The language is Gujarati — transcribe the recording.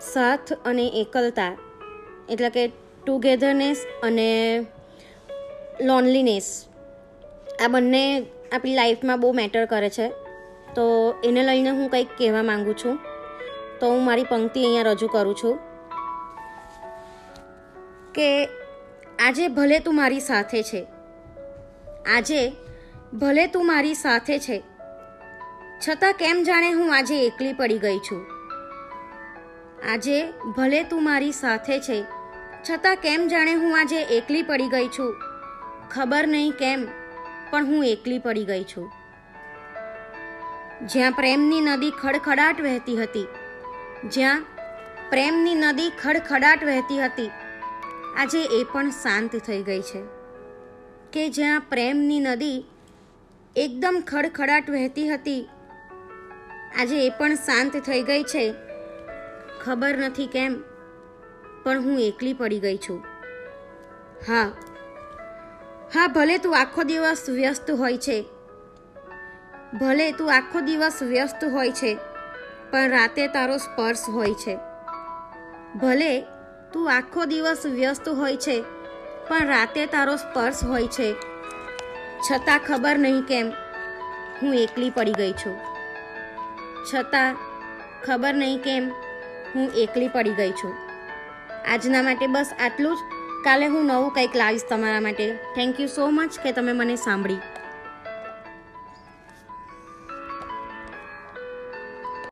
સાથ અને એકલતા. એટલે કે ટુગેધરનેસ અને લોનલીનેસ. આ બંને આપણી લાઈફમાં બહુ મેટર કરે છે. તો એને લઈને હું કંઈક કહેવા માગું છું. તો હું મારી પંક્તિ અહીંયા રજૂ કરું છું. કે આજે ભલે તું મારી સાથે છે. આજે ભલે તું મારી સાથે છે. છતાં કેમ જાણે હું આજે એકલી પડી ગઈ છું? આજે ભલે તું મારી સાથે છે, છતાં કેમ જાણે હું આજે એકલી પડી ગઈ છું? ખબર નહીં કેમ, પણ હું એકલી પડી ગઈ છું. જ્યાં પ્રેમની નદી ખડખડાટ વહેતી હતી, જ્યાં પ્રેમની નદી ખડખડાટ વહેતી હતી, આજે એ પણ શાંત થઈ ગઈ છે. કે જ્યાં પ્રેમની નદી એકદમ ખડખડાટ વહેતી હતી, આજે એ પણ શાંત થઈ ગઈ છે ખબર નથી કેમ, પણ હું એકલી પડી ગઈ છું. હા. હા, ભલે તું આખો દિવસ વ્યસ્ત હોય છે. ભલે તું આખો દિવસ વ્યસ્ત હોય છે, પણ રાતે તારો સ્પર્શ હોય છે. ભલે તું આખો દિવસ વ્યસ્ત હોય છે, પણ રાતે તારો સ્પર્શ હોય છે. છતાં ખબર નહીં કેમ, હું એકલી પડી ગઈ છું. છતાં ખબર નહીં કેમ હું એકલી પડી ગઈ છું. આજના માટે બસ આટલું જ. કાલે હું નવું કંઈક લાવીશ તમારા માટે. થેન્ક યુ સો મચ કે તમે મને સાંભળી.